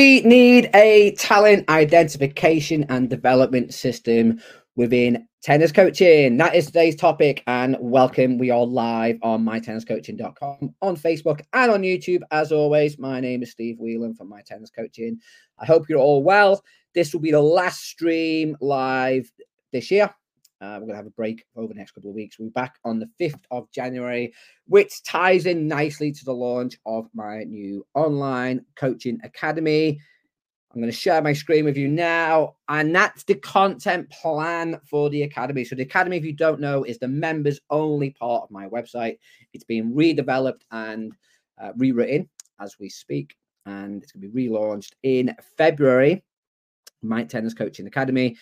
we need a talent identification and development system within tennis coaching? That is today's topic. And welcome. We are live on mytenniscoaching.com, on Facebook, and on YouTube. As always, my name is Steve Whelan from My Tennis Coaching. I hope you're all well. This will be the last stream live this year. Uh, we're going to have a break over the next couple of weeks. We'll be back on the 5th of January, which ties in nicely to the launch of my new online coaching academy. I'm going to share my screen with you now, and that's the content plan for the academy. So, the academy, if you don't know, is the members only part of my website. It's being redeveloped and uh, rewritten as we speak, and it's going to be relaunched in February. My Tennis Coaching Academy.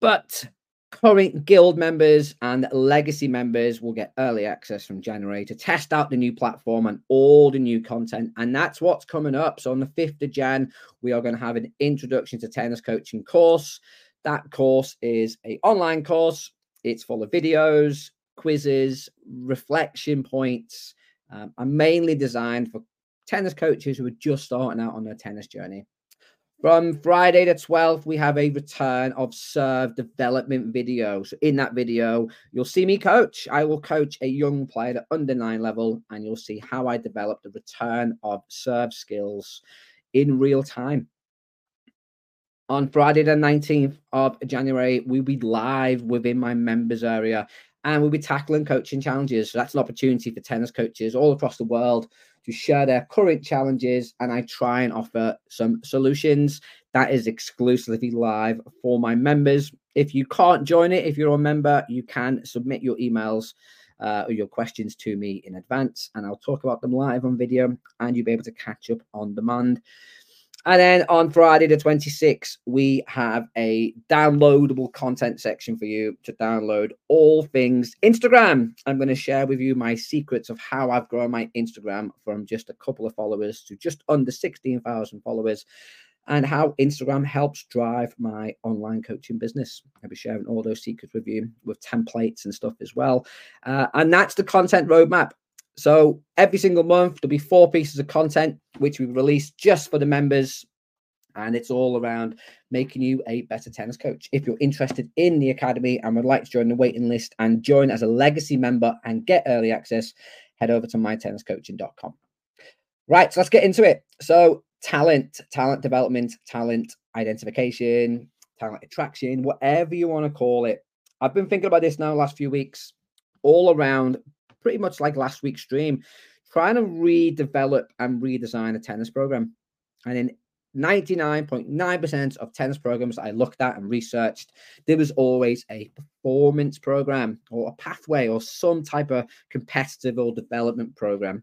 But current guild members and legacy members will get early access from January to test out the new platform and all the new content. And that's what's coming up. So on the 5th of Jan, we are going to have an introduction to tennis coaching course. That course is a online course. It's full of videos, quizzes, reflection points, um, and mainly designed for tennis coaches who are just starting out on their tennis journey. From Friday the 12th, we have a return of serve development video. So, in that video, you'll see me coach. I will coach a young player at under nine level, and you'll see how I develop the return of serve skills in real time. On Friday, the 19th of January, we'll be live within my members area and we'll be tackling coaching challenges. So, that's an opportunity for tennis coaches all across the world to share their current challenges and I try and offer some solutions. That is exclusively live for my members. If you can't join it, if you're a member, you can submit your emails uh, or your questions to me in advance and I'll talk about them live on video and you'll be able to catch up on demand. And then on Friday, the 26th, we have a downloadable content section for you to download all things Instagram. I'm going to share with you my secrets of how I've grown my Instagram from just a couple of followers to just under 16,000 followers and how Instagram helps drive my online coaching business. I'll be sharing all those secrets with you with templates and stuff as well. Uh, and that's the content roadmap. So every single month, there'll be four pieces of content which we release just for the members. And it's all around making you a better tennis coach. If you're interested in the academy and would like to join the waiting list and join as a legacy member and get early access, head over to mytenniscoaching.com. Right, so let's get into it. So, talent, talent development, talent identification, talent attraction, whatever you want to call it. I've been thinking about this now last few weeks, all around pretty much like last week's stream, trying to redevelop and redesign a tennis program. And in 99.9% of tennis programs I looked at and researched, there was always a performance program or a pathway or some type of competitive or development program.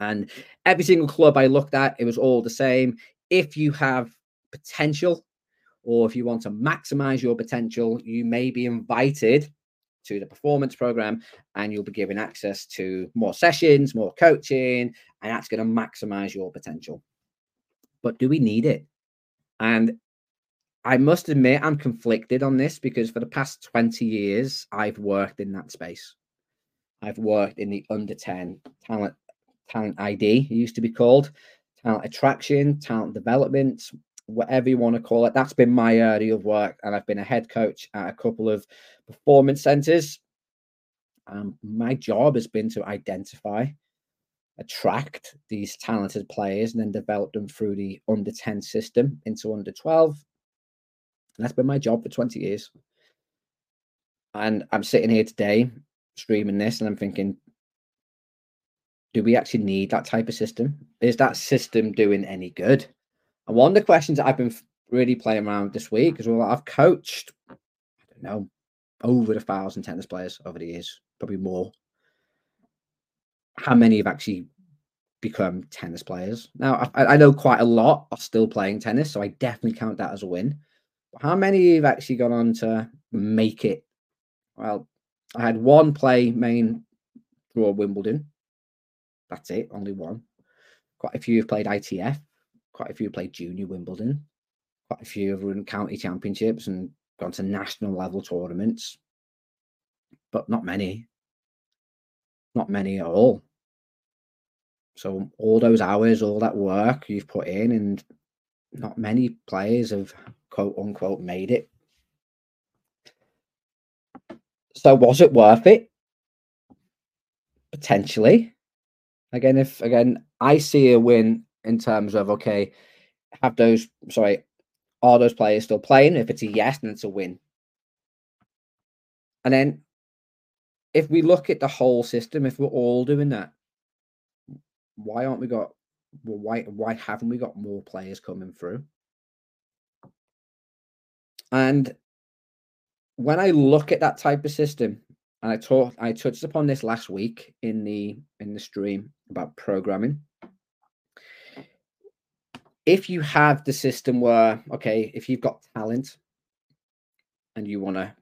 And every single club I looked at, it was all the same. If you have potential or if you want to maximize your potential, you may be invited to the performance program and you'll be given access to more sessions, more coaching, and that's going to maximize your potential. But do we need it? And I must admit, I'm conflicted on this because for the past 20 years, I've worked in that space. I've worked in the under 10 talent, talent ID, it used to be called, talent attraction, talent development, whatever you want to call it. That's been my area of work. And I've been a head coach at a couple of performance centers. Um, my job has been to identify, attract these talented players, and then develop them through the under 10 system into under 12. And that's been my job for 20 years. And I'm sitting here today streaming this and I'm thinking, do we actually need that type of system? Is that system doing any good? And one of the questions I've been really playing around this week is well, I've coached, I don't know, over a thousand tennis players over the years, probably more. How many have actually become tennis players? Now, I, I know quite a lot are still playing tennis, so I definitely count that as a win. But how many have actually gone on to make it? Well, I had one play main draw Wimbledon. That's it, only one. Quite a few have played ITF. Quite a few played junior Wimbledon. Quite a few have run county championships and gone to national level tournaments, but not many. Not many at all. So all those hours, all that work you've put in, and not many players have quote unquote made it. So was it worth it? Potentially. Again, if again, I see a win in terms of okay, have those sorry, are those players still playing? If it's a yes, then it's a win. And then if we look at the whole system, if we're all doing that, why aren't we got well, why why haven't we got more players coming through? And when I look at that type of system, and I talked I touched upon this last week in the in the stream about programming. If you have the system where, okay, if you've got talent and you want to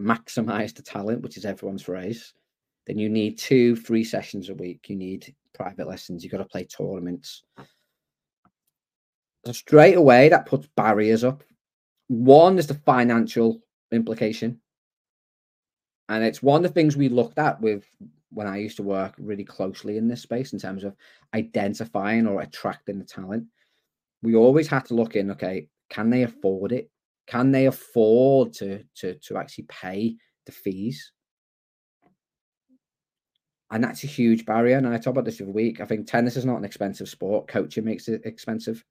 maximize the talent, which is everyone's phrase, then you need two, three sessions a week. You need private lessons. You've got to play tournaments. So straight away, that puts barriers up. One is the financial implication. And it's one of the things we looked at with when I used to work really closely in this space in terms of identifying or attracting the talent. We always had to look in, okay, can they afford it? Can they afford to to to actually pay the fees? And that's a huge barrier. And I talk about this every week. I think tennis is not an expensive sport. Coaching makes it expensive.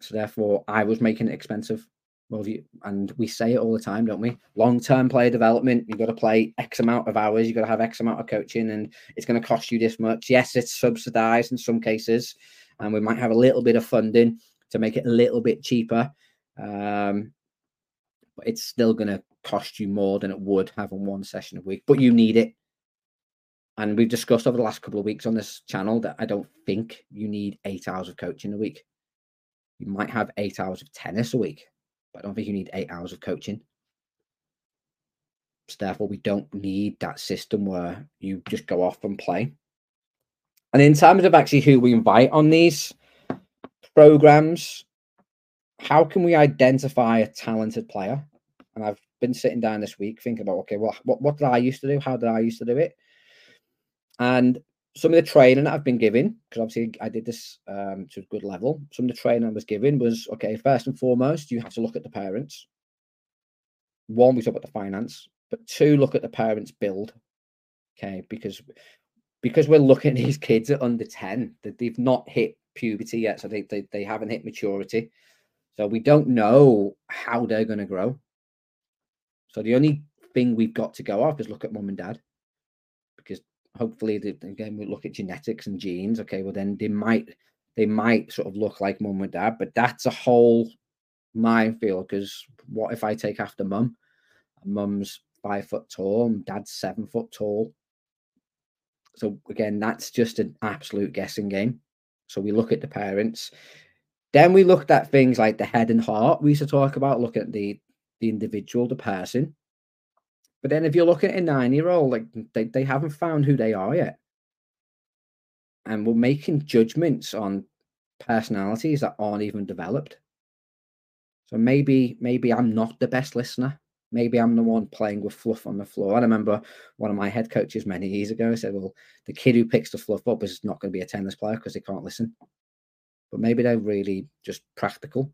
So therefore, I was making it expensive. Well, you, and we say it all the time, don't we? Long term player development, you've got to play X amount of hours, you've got to have X amount of coaching, and it's going to cost you this much. Yes, it's subsidized in some cases, and we might have a little bit of funding to make it a little bit cheaper. Um, but it's still going to cost you more than it would having one session a week, but you need it. And we've discussed over the last couple of weeks on this channel that I don't think you need eight hours of coaching a week. You might have eight hours of tennis a week, but I don't think you need eight hours of coaching. So therefore, we don't need that system where you just go off and play. And in terms of actually who we invite on these programs, how can we identify a talented player? And I've been sitting down this week thinking about, okay, well, what, what did I used to do? How did I used to do it? And some of the training that I've been given, because obviously I did this um, to a good level, some of the training I was given was, okay, first and foremost, you have to look at the parents. One, we talk about the finance, but two, look at the parents' build. Okay, because because we're looking at these kids at under 10, that they've not hit puberty yet, so they, they, they haven't hit maturity. So we don't know how they're going to grow. So the only thing we've got to go off is look at mum and dad, because hopefully, they, again, we look at genetics and genes. Okay, well then they might they might sort of look like mum and dad, but that's a whole minefield. Because what if I take after mum? Mum's five foot tall and dad's seven foot tall. So again, that's just an absolute guessing game. So we look at the parents. Then we looked at things like the head and heart. We used to talk about looking at the the individual, the person. But then if you're looking at a nine year old, like they, they haven't found who they are yet. And we're making judgments on personalities that aren't even developed. So maybe, maybe I'm not the best listener. Maybe I'm the one playing with fluff on the floor. I remember one of my head coaches many years ago said, Well, the kid who picks the fluff up is not going to be a tennis player because they can't listen but maybe they're really just practical.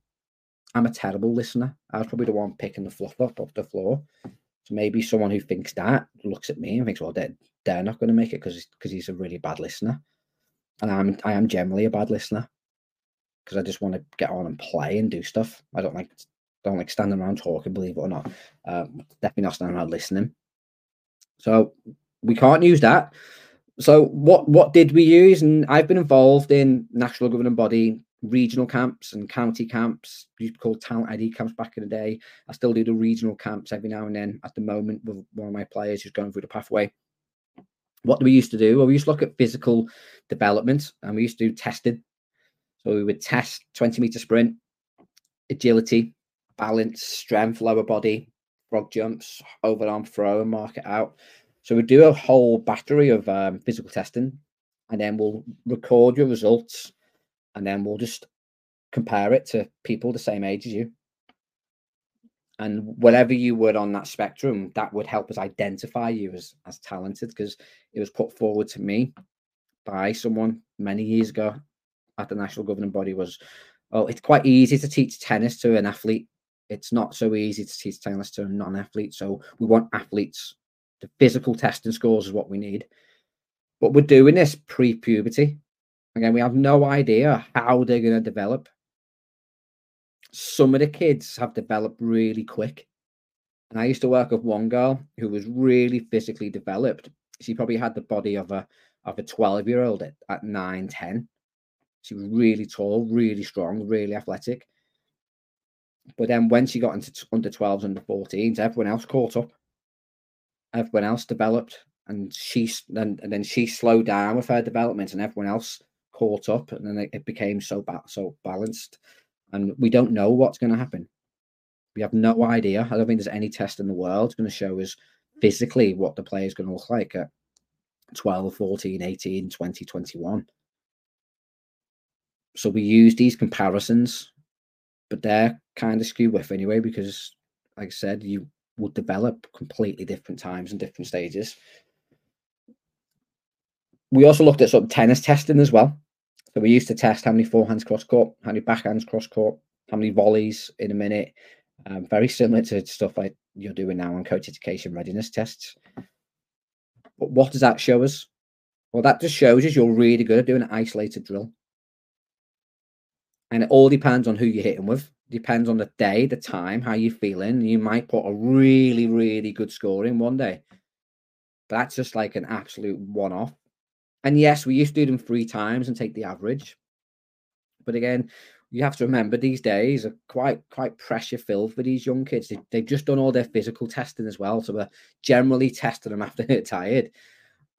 I'm a terrible listener. I was probably the one picking the fluff up off the floor. So maybe someone who thinks that looks at me and thinks, well, they're, they're not going to make it because he's a really bad listener. And I'm I am generally a bad listener because I just want to get on and play and do stuff. I don't like don't like standing around talking, believe it or not. Um, definitely not standing around listening. So we can't use that so what what did we use? And I've been involved in national governing body regional camps and county camps. Used to call talent ID camps back in the day. I still do the regional camps every now and then. At the moment, with one of my players who's going through the pathway. What do we used to do? Well, we used to look at physical development and we used to do testing. So we would test 20 meter sprint, agility, balance, strength, lower body, frog jumps, overarm throw, and mark it out. So we do a whole battery of um, physical testing, and then we'll record your results, and then we'll just compare it to people the same age as you. And whatever you were on that spectrum, that would help us identify you as as talented because it was put forward to me by someone many years ago at the national governing body was oh, it's quite easy to teach tennis to an athlete. It's not so easy to teach tennis to a non-athlete. So we want athletes. The physical testing scores is what we need. But we're doing this pre-puberty. Again, we have no idea how they're going to develop. Some of the kids have developed really quick. And I used to work with one girl who was really physically developed. She probably had the body of a of a 12 year old at, at 9, 10. She was really tall, really strong, really athletic. But then when she got into under 12s, under 14s, everyone else caught up. Everyone else developed, and she and, and then she slowed down with her development, and everyone else caught up, and then it, it became so ba- so balanced. And we don't know what's going to happen. We have no idea. I don't think there's any test in the world going to show us physically what the player is going to look like at 12, 14, 18, 20, 21. So we use these comparisons, but they're kind of skew with anyway, because like I said, you would develop completely different times and different stages. We also looked at sort of tennis testing as well. So we used to test how many forehands cross court, how many backhands cross court, how many volleys in a minute. Um, very similar to stuff like you're doing now on coach education readiness tests. But what does that show us? Well, that just shows us you're really good at doing an isolated drill. And it all depends on who you're hitting with. Depends on the day, the time, how you're feeling. You might put a really, really good score in one day. But that's just like an absolute one off. And yes, we used to do them three times and take the average. But again, you have to remember these days are quite quite pressure filled for these young kids. They, have just done all their physical testing as well, so we're generally testing them after they're tired,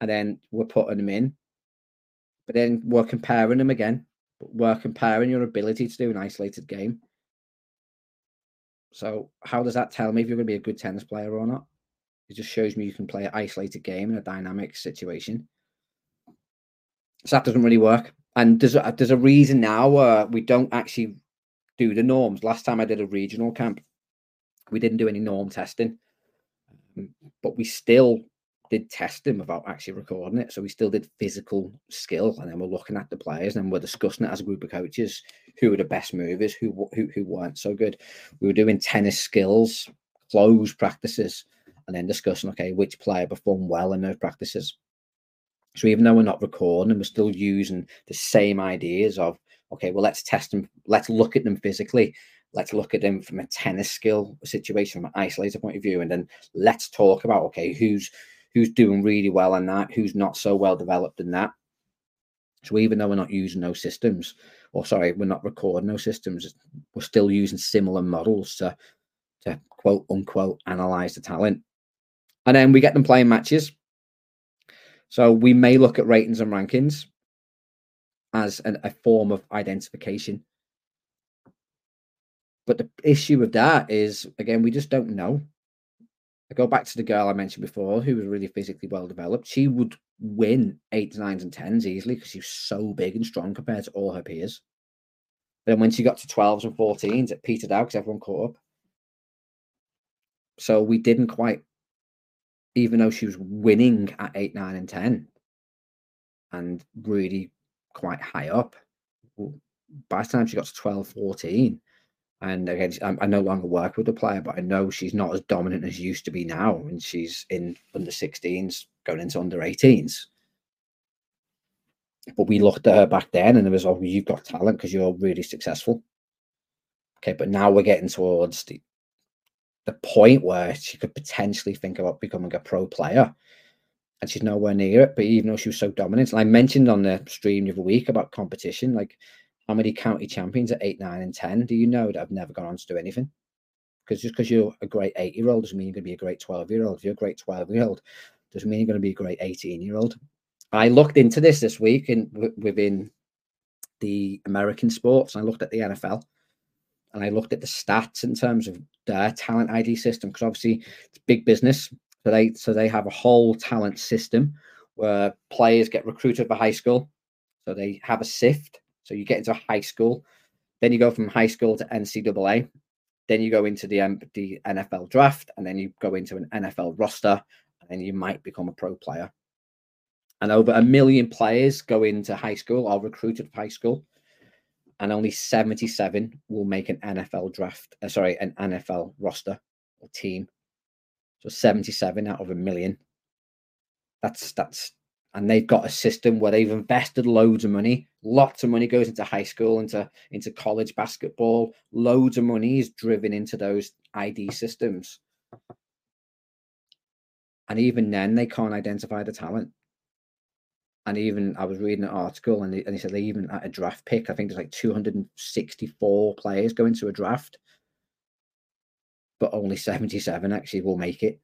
and then we're putting them in. But then we're comparing them again. We're comparing your ability to do an isolated game. So how does that tell me if you're going to be a good tennis player or not? It just shows me you can play an isolated game in a dynamic situation. So that doesn't really work and there's a, there's a reason now where we don't actually do the norms. Last time I did a regional camp, we didn't do any norm testing, um, but we still did test testing without actually recording it. So we still did physical skill, and then we're looking at the players, and we're discussing it as a group of coaches who were the best movers, who who who weren't so good. We were doing tennis skills, close practices, and then discussing okay which player performed well in those practices. So even though we're not recording, them, we're still using the same ideas of okay, well let's test them, let's look at them physically, let's look at them from a tennis skill situation, from an isolated point of view, and then let's talk about okay, who's who's doing really well in that, who's not so well developed in that. So even though we're not using those systems, or sorry, we're not recording those systems, we're still using similar models to to quote unquote analyze the talent. And then we get them playing matches so we may look at ratings and rankings as an, a form of identification. But the issue with that is, again, we just don't know. I go back to the girl I mentioned before, who was really physically well developed. She would win eights, nines, and tens easily because she was so big and strong compared to all her peers. Then when she got to 12s and 14s, it petered out because everyone caught up. So we didn't quite even though she was winning at eight, nine, and 10 and really quite high up, by the time she got to 12, 14, and again, I, I no longer work with the player, but I know she's not as dominant as used to be now. And she's in under 16s, going into under 18s. But we looked at her back then and it was, oh, you've got talent because you're really successful. Okay, but now we're getting towards the, the point where she could potentially think about becoming a pro player. And she's nowhere near it. But even though she was so dominant, and I mentioned on the stream the other week about competition, like how many county champions at eight, nine, and 10 do you know that have never gone on to do anything? Because just because you're a great eight year old doesn't mean you're going to be a great 12 year old. If you're a great 12 year old, doesn't mean you're going to be a great 18 year old. I looked into this this week in within the American sports. I looked at the NFL and I looked at the stats in terms of their talent ID system because obviously it's big business. So they so they have a whole talent system where players get recruited for high school. So they have a sift. So you get into high school, then you go from high school to NCAA, then you go into the um, the NFL draft, and then you go into an NFL roster, and then you might become a pro player. And over a million players go into high school or recruited high school. and only 77 will make an NFL draft. Uh, sorry, an NFL roster or team. So 77 out of a million. That's that's and they've got a system where they've invested loads of money. Lots of money goes into high school, into into college basketball. Loads of money is driven into those ID systems. And even then, they can't identify the talent. And even I was reading an article, and they, and said they even at a draft pick, I think there's like 264 players going to a draft, but only 77 actually will make it.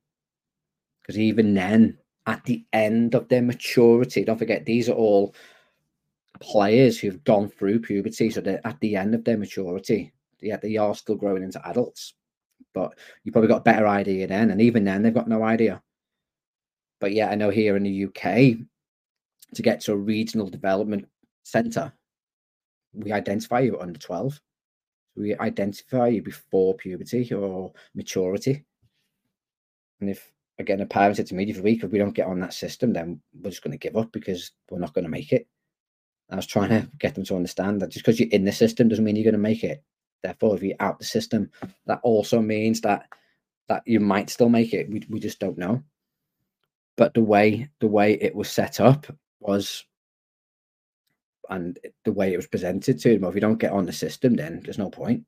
Because even then, at the end of their maturity. Don't forget, these are all players who've gone through puberty, so they're at the end of their maturity. Yeah, they are still growing into adults, but you probably got a better idea then. And even then, they've got no idea. But yeah, I know here in the UK, to get to a regional development centre, we identify you under 12. We identify you before puberty or maturity. And if again, a parent said to me week, if we don't get on that system, then we're just going to give up because we're not going to make it. I was trying to get them to understand that just because you're in the system doesn't mean you're going to make it. Therefore, if you're out the system, that also means that that you might still make it. We we just don't know. But the way the way it was set up was, and the way it was presented to them, well, if you don't get on the system, then there's no point.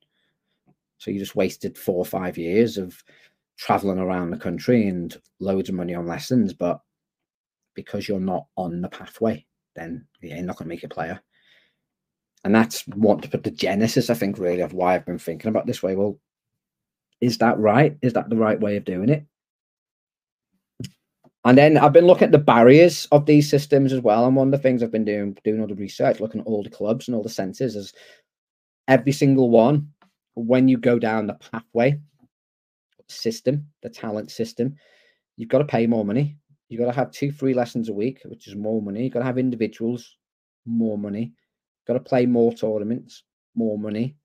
So you just wasted four or five years of traveling around the country and loads of money on lessons, but because you're not on the pathway, then yeah, you're not going to make a player. And that's what to put the genesis, I think, really of why I've been thinking about this way. Well, is that right? Is that the right way of doing it? And then I've been looking at the barriers of these systems as well. And one of the things I've been doing, doing all the research, looking at all the clubs and all the centres, is every single one, when you go down the pathway system, the talent system, you've got to pay more money. You've got to have two free lessons a week, which is more money. You've got to have individuals, more money. You've got to play more tournaments, more money.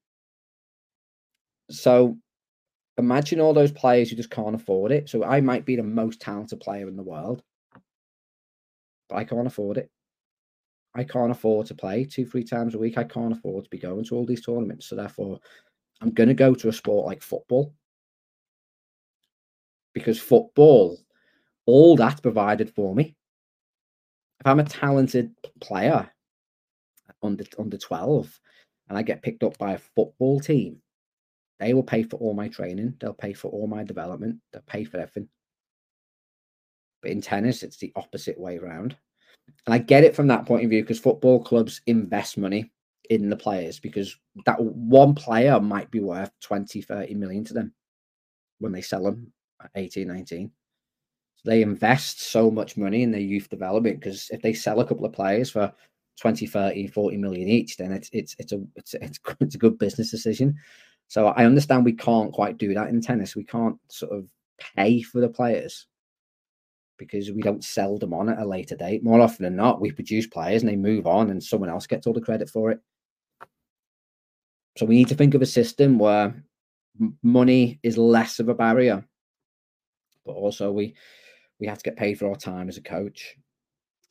So imagine all those players who just can't afford it. So I might be the most talented player in the world, but I can't afford it. I can't afford to play two, three times a week. I can't afford to be going to all these tournaments. So therefore, I'm going to go to a sport like football because football, all that provided for me. If I'm a talented player under under 12 and I get picked up by a football team, they will pay for all my training, they'll pay for all my development, they'll pay for everything. But in tennis, it's the opposite way around. And I get it from that point of view because football clubs invest money in the players because that one player might be worth 20, 30 million to them when they sell them 18, 19. So they invest so much money in their youth development because if they sell a couple of players for 20, 30, 40 million each, then it's it's it's a it's it's, it's a good business decision. So I understand we can't quite do that in tennis. We can't sort of pay for the players because we don't sell them on at a later date. More often than not, we produce players and they move on and someone else gets all the credit for it. So we need to think of a system where money is less of a barrier but also we we have to get paid for our time as a coach.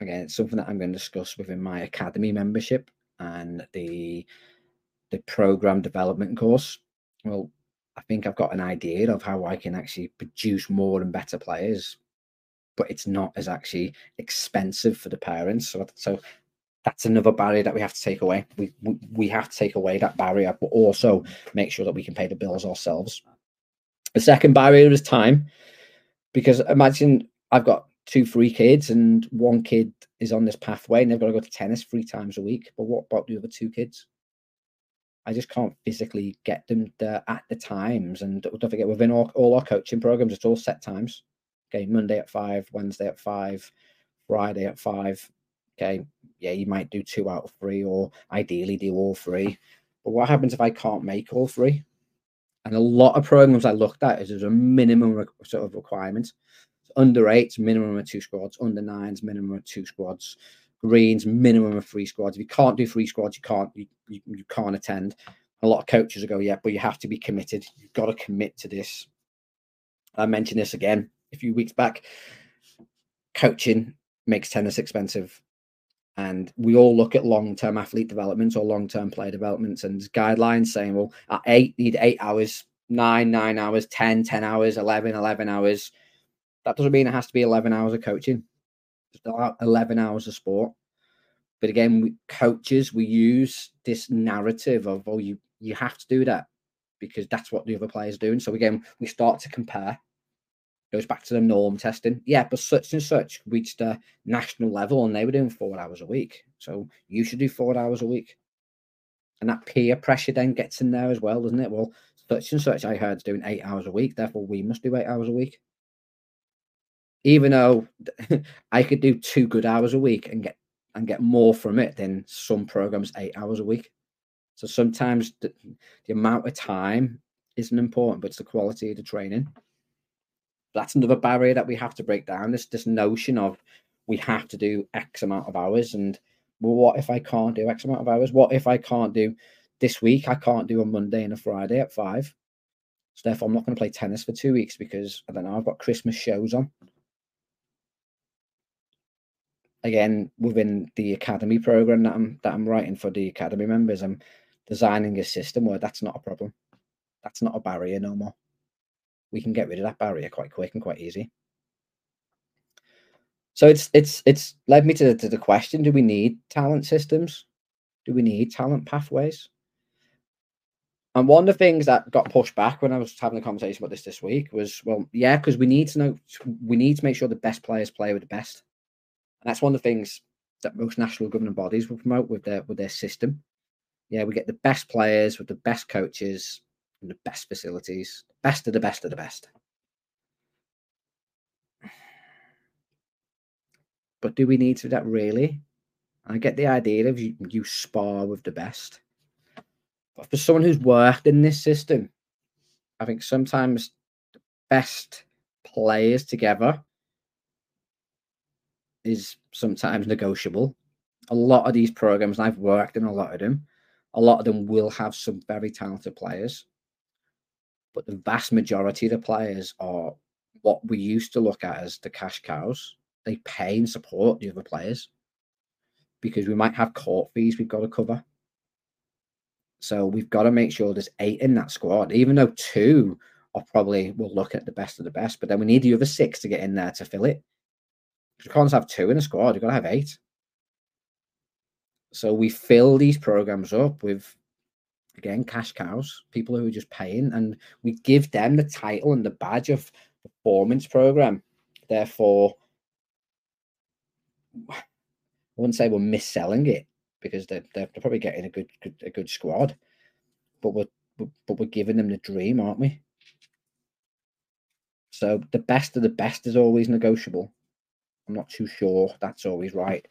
Again, it's something that I'm going to discuss within my academy membership and the the program development course. Well, I think I've got an idea of how I can actually produce more and better players, but it's not as actually expensive for the parents. So, so that's another barrier that we have to take away. We, we we have to take away that barrier, but also make sure that we can pay the bills ourselves. The second barrier is time. Because imagine I've got two free kids and one kid is on this pathway and they've got to go to tennis three times a week. But what about the other two kids? I just can't physically get them there at the times. And don't forget, within all, all our coaching programs, it's all set times. Okay, Monday at five, Wednesday at five, Friday at five. Okay, yeah, you might do two out of three, or ideally do all three. But what happens if I can't make all three? And a lot of programs I looked at is there's a minimum sort of requirement. Under eights, minimum of two squads. Under nines, minimum of two squads. Greens, minimum of three squads. If you can't do three squads, you can't you, you, you can't attend. A lot of coaches will go, yeah, but you have to be committed. You've got to commit to this. I mentioned this again a few weeks back. Coaching makes tennis expensive. And we all look at long term athlete developments or long term player developments and guidelines saying, well, at eight, need eight hours, nine, nine hours, 10, 10 hours, 11, 11 hours. That doesn't mean it has to be 11 hours of coaching, just 11 hours of sport. But again, we, coaches, we use this narrative of, oh, you, you have to do that because that's what the other players doing. So again, we start to compare goes back to the norm testing. Yeah, but such and such reached a national level and they were doing four hours a week. So you should do four hours a week. And that peer pressure then gets in there as well, doesn't it? Well, such and such I heard is doing eight hours a week, therefore we must do eight hours a week. Even though I could do two good hours a week and get and get more from it than some programs eight hours a week. So sometimes the, the amount of time isn't important, but it's the quality of the training that's another barrier that we have to break down. This this notion of we have to do X amount of hours, and well, what if I can't do X amount of hours? What if I can't do this week? I can't do a Monday and a Friday at five. So therefore, I'm not going to play tennis for two weeks because I don't know. I've got Christmas shows on. Again, within the academy program that I'm that I'm writing for the academy members, I'm designing a system where that's not a problem. That's not a barrier no more we can get rid of that barrier quite quick and quite easy. So it's it's it's led me to, to the question: Do we need talent systems? Do we need talent pathways? And one of the things that got pushed back when I was having a conversation about this this week was, well, yeah, because we need to know, we need to make sure the best players play with the best. And that's one of the things that most national governing bodies will promote with their with their system. Yeah, we get the best players with the best coaches and the best facilities, best of the best of the best. But do we need to do that really? I get the idea of you, you spar with the best. But for someone who's worked in this system, I think sometimes the best players together is sometimes negotiable. A lot of these programs, and I've worked in a lot of them, a lot of them will have some very talented players but the vast majority of the players are what we used to look at as the cash cows. They pay and support the other players because we might have court fees we've got to cover. So we've got to make sure there's eight in that squad, even though two are probably will look at the best of the best, but then we need the other six to get in there to fill it. Because you can't have two in a squad, you've got to have eight. So we fill these programs up with again cash cows people who are just paying and we give them the title and the badge of performance program. Therefore i wouldn't say we're mis-selling it because they're, they're probably getting a good, good a good squad but we're but we're giving them the dream aren't we? So the best of the best is always negotiable. I'm not too sure that's always right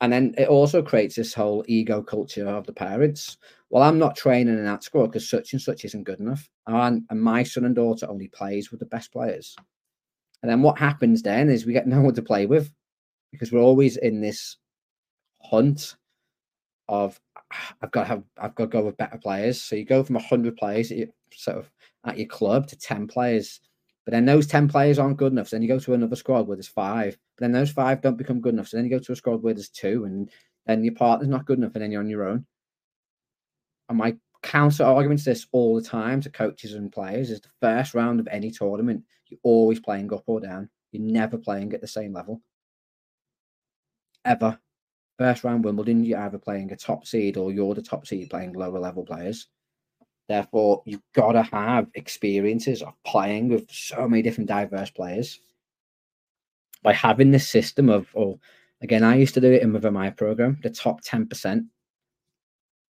and then it also creates this whole ego culture of the parents. Well, I'm not training in that squad because such and such isn't good enough. And, and my son and daughter only plays with the best players. And then what happens then is we get no one to play with because we're always in this hunt of I've got to have I've got to go with better players. So you go from hundred players sort of at your club to ten players but then those 10 players aren't good enough. So then you go to another squad where there's five. But then those five don't become good enough. So then you go to a squad where there's two, and then your partner's not good enough, and then you're on your own. And my counter argument to this all the time to coaches and players is the first round of any tournament, you're always playing up or down. You're never playing at the same level. Ever. First round Wimbledon, you're either playing a top seed or you're the top seed playing lower level players. Therefore, you've got to have experiences of playing with so many different diverse players. By having this system of, oh, again, I used to do it in within my program, the top 10%.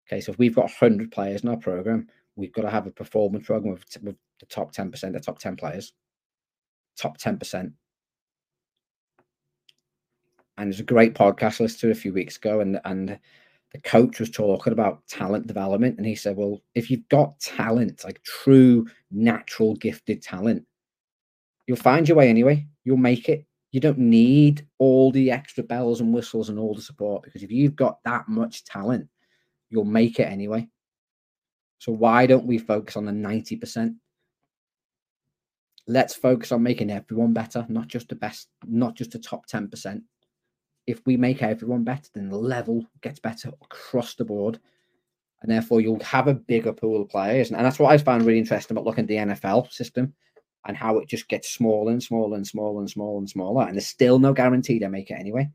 Okay, so if we've got 100 players in our program, we've got to have a performance program with, with the top 10%, the top 10 players. Top 10%. And there's a great podcast I listened to a few weeks ago, and and the coach was talking about talent development, and he said, "Well, if you've got talent, like true natural gifted talent, you'll find your way anyway. You'll make it. You don't need all the extra bells and whistles and all the support because if you've got that much talent, you'll make it anyway. So why don't we focus on the ninety percent? Let's focus on making everyone better, not just the best, not just the top ten percent." If we make everyone better, then the level gets better across the board. And therefore, you'll have a bigger pool of players. And, that's what I found really interesting about looking at the NFL system and how it just gets smaller and smaller and smaller and smaller and smaller. And there's still no guarantee they make it anyway.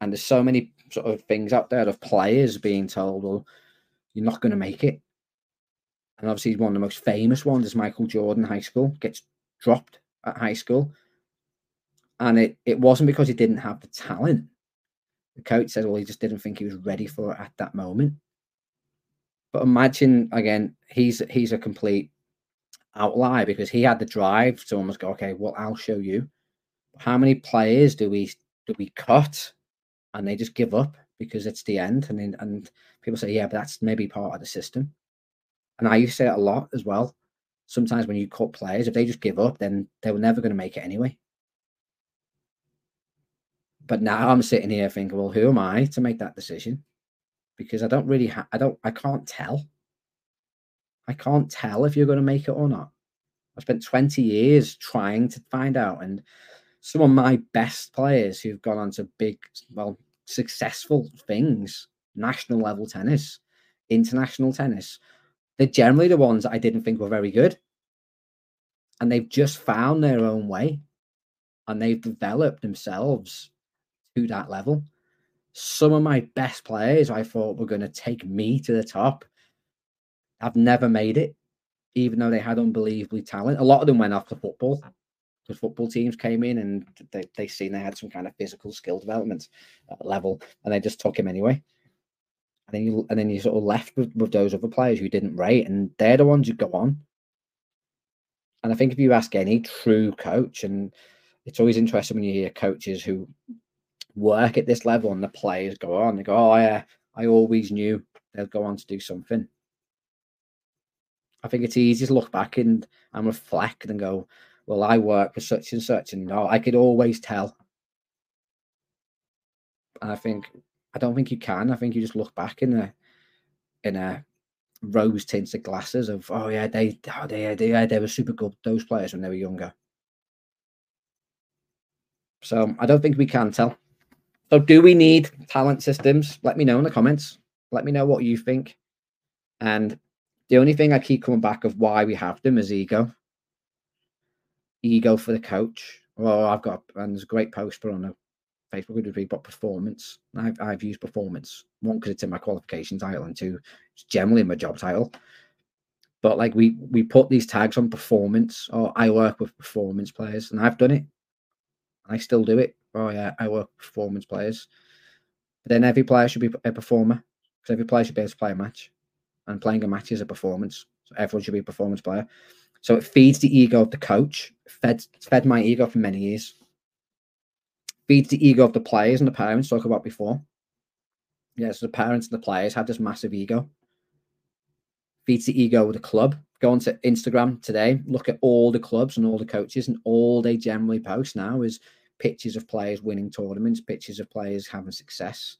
And there's so many sort of things out there of players being told, well, you're not going to make it. And obviously, one of the most famous ones is Michael Jordan, high school, gets dropped at high school. And it, it wasn't because he didn't have the talent. The coach said, well, he just didn't think he was ready for it at that moment. But imagine again, he's he's a complete outlier because he had the drive to almost go, okay, well, I'll show you. How many players do we do we cut and they just give up because it's the end? And then, and people say, yeah, but that's maybe part of the system. And I used to say a lot as well. Sometimes when you cut players, if they just give up, then they were never going to make it anyway. But now I'm sitting here thinking, well, who am I to make that decision? Because I don't really, ha- I don't, I can't tell. I can't tell if you're going to make it or not. I spent 20 years trying to find out, and some of my best players who've gone on to big, well, successful things, national level tennis, international tennis, they're generally the ones I didn't think were very good. And they've just found their own way and they've developed themselves to that level. Some of my best players I thought were going to take me to the top have never made it, even though they had unbelievably talent. A lot of them went off to football because football teams came in and they, they seen they had some kind of physical skill development uh, level and they just took him anyway and then you and then you sort of left with, with those other players who didn't rate, and they're the ones who go on. And I think if you ask any true coach, and it's always interesting when you hear coaches who work at this level and the players go on, they go, "Oh yeah, I always knew they'll go on to do something." I think it's easy to look back and and reflect and go, "Well, I work for such and such, and no, I could always tell." And I think I don't think you can. I think you just look back in a in a rose tinted glasses of oh yeah they oh, they they yeah, they were super good those players when they were younger. So I don't think we can tell. So do we need talent systems? Let me know in the comments. Let me know what you think. And the only thing I keep coming back of why we have them is ego. Ego for the coach. Well, I've got and there's a great post put on a Facebook would be about performance. I've, I've used performance one because it's in my qualification title, and two, it's generally in my job title. But like we we put these tags on performance, or I work with performance players, and I've done it. I still do it. Oh yeah, I work performance players. But then every player should be a performer because every player should be able to play a match, and playing a match is a performance. So everyone should be a performance player. So it feeds the ego of the coach. Fed fed my ego for many years feeds the ego of the players and the parents, talk about before. Yeah, so the parents and the players have this massive ego. Feeds the ego of the club. Go onto Instagram today, look at all the clubs and all the coaches, and all they generally post now is pictures of players winning tournaments, pictures of players having success.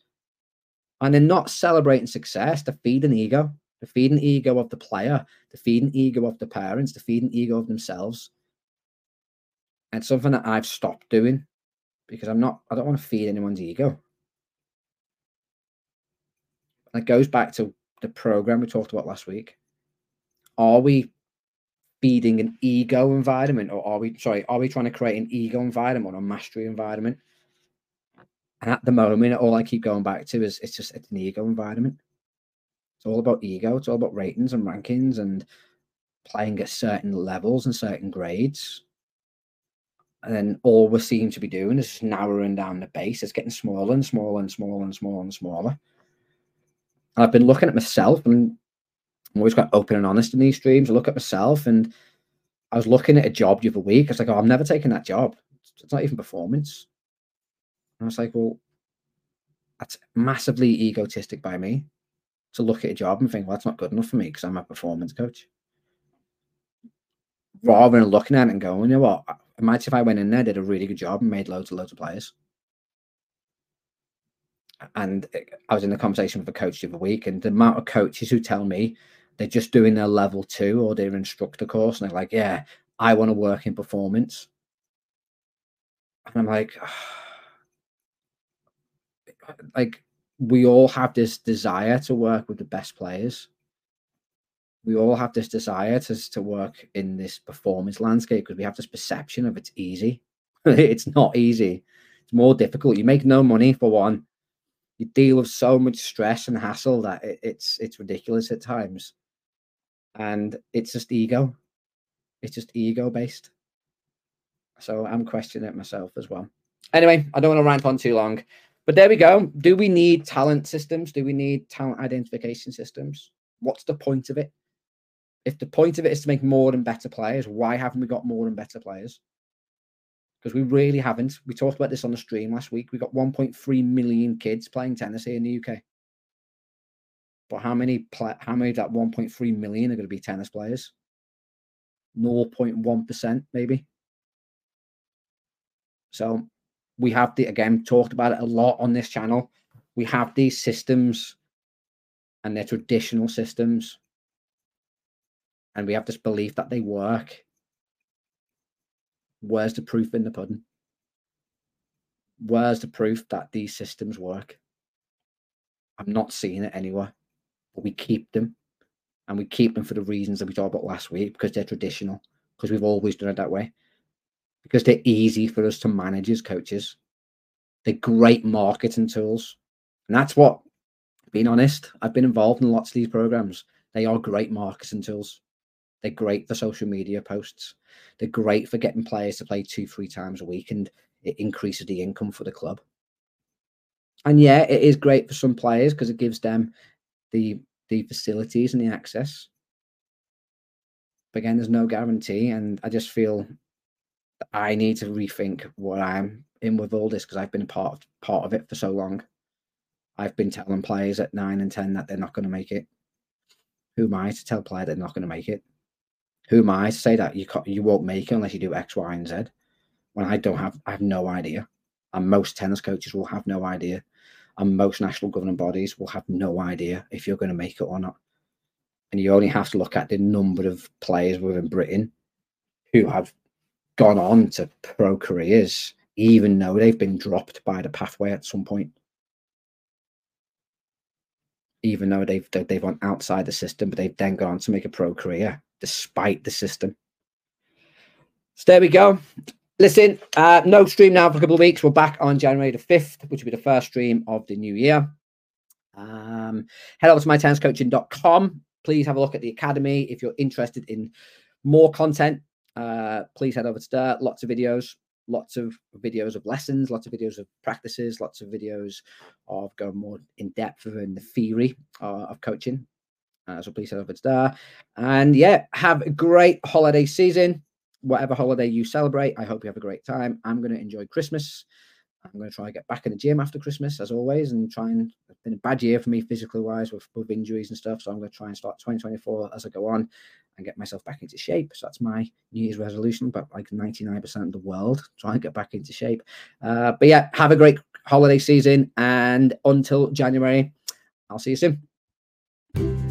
And they're not celebrating success, they're feeding ego. They're feeding ego of the player, they're feeding ego of the parents, they're feeding ego of themselves. And something that I've stopped doing because I'm not, I don't want to feed anyone's ego. It goes back to the program we talked about last week. Are we feeding an ego environment or are we, sorry, are we trying to create an ego environment or a mastery environment? And at the moment, all I keep going back to is it's just it's an ego environment. It's all about ego. It's all about ratings and rankings and playing at certain levels and certain grades. And then all we seem to be doing is narrowing down the base. It's getting smaller and smaller and smaller and smaller and smaller. And I've been looking at myself and I'm always quite open and honest in these streams. I look at myself and I was looking at a job the other week. I was like, oh, I'm never taking that job. It's not even performance. And I was like, well, that's massively egotistic by me to look at a job and think, well, that's not good enough for me because I'm a performance coach. Rather than looking at it and going, you know what, Imagine if I went in there, did a really good job, and made loads and loads of players. And eh, I was in a conversation with a coach the other week, and the amount of coaches who tell me they're just doing their level two or their instructor course, and they're like, "Yeah, I want to work in performance," and I'm like, like we all have this desire to work with the best players. We all have this desire to, to work in this performance landscape because we have this perception of it's easy. it's not easy. It's more difficult. You make no money for one. You deal with so much stress and hassle that it, it's it's ridiculous at times. And it's just ego. It's just ego based. So I'm questioning it myself as well. Anyway, I don't want to rant on too long. But there we go. Do we need talent systems? Do we need talent identification systems? What's the point of it? If the point of it is to make more and better players, why haven't we got more and better players? Because we really haven't. We talked about this on the stream last week. We got 1.3 million kids playing tennis here in the UK. But how many how many of that 1.3 million are going to be tennis players? 0.1% maybe. So we have the again talked about it a lot on this channel. We have these systems and they're traditional systems. And we have this belief that they work. Where's the proof in the pudding? Where's the proof that these systems work? I'm not seeing it anywhere. We keep them. And we keep them for the reasons that we talked about last week because they're traditional, because we've always done it that way because they're easy for us to manage as coaches. They're great marketing tools. And that's what, being honest, I've been involved in lots of these programs. They are great marketing tools. They're great for social media posts. They're great for getting players to play two, three times a week, and it increases the income for the club. And yeah, it is great for some players because it gives them the the facilities and the access. But again, there's no guarantee, and I just feel I need to rethink what I'm in with all this because I've been a part of, part of it for so long. I've been telling players at nine and ten that they're not going to make it. Who am I to tell player they're not going to make it? Who am I to say that you you won't make it unless you do X, Y, and Z? When I don't have, I have no idea, and most tennis coaches will have no idea, and most national governing bodies will have no idea if you're going to make it or not. And you only have to look at the number of players within Britain who have gone on to pro careers, even though they've been dropped by the pathway at some point. Even though they've they've gone outside the system, but they've then gone on to make a pro career despite the system. So there we go. Listen, uh, no stream now for a couple of weeks. We're back on January the 5th, which will be the first stream of the new year. Um, head over to mytenniscoaching.com. Please have a look at the academy if you're interested in more content uh, please head over to there. Lots of videos, lots of videos of lessons, lots of videos of practices, lots of videos of going more in depth in the theory uh, of coaching. Uh, so please head over to there. And yeah, have a great holiday season. Whatever holiday you celebrate, I hope you have a great time. I'm going to enjoy Christmas. I'm going to try and get back in the gym after Christmas, as always, and try and. It's been a bad year for me physically wise with, with injuries and stuff. So I'm going to try and start 2024 as I go on and get myself back into shape. So that's my New Year's resolution, but like 99% of the world, try and get back into shape. Uh, but yeah, have a great holiday season. And until January, I'll see you soon.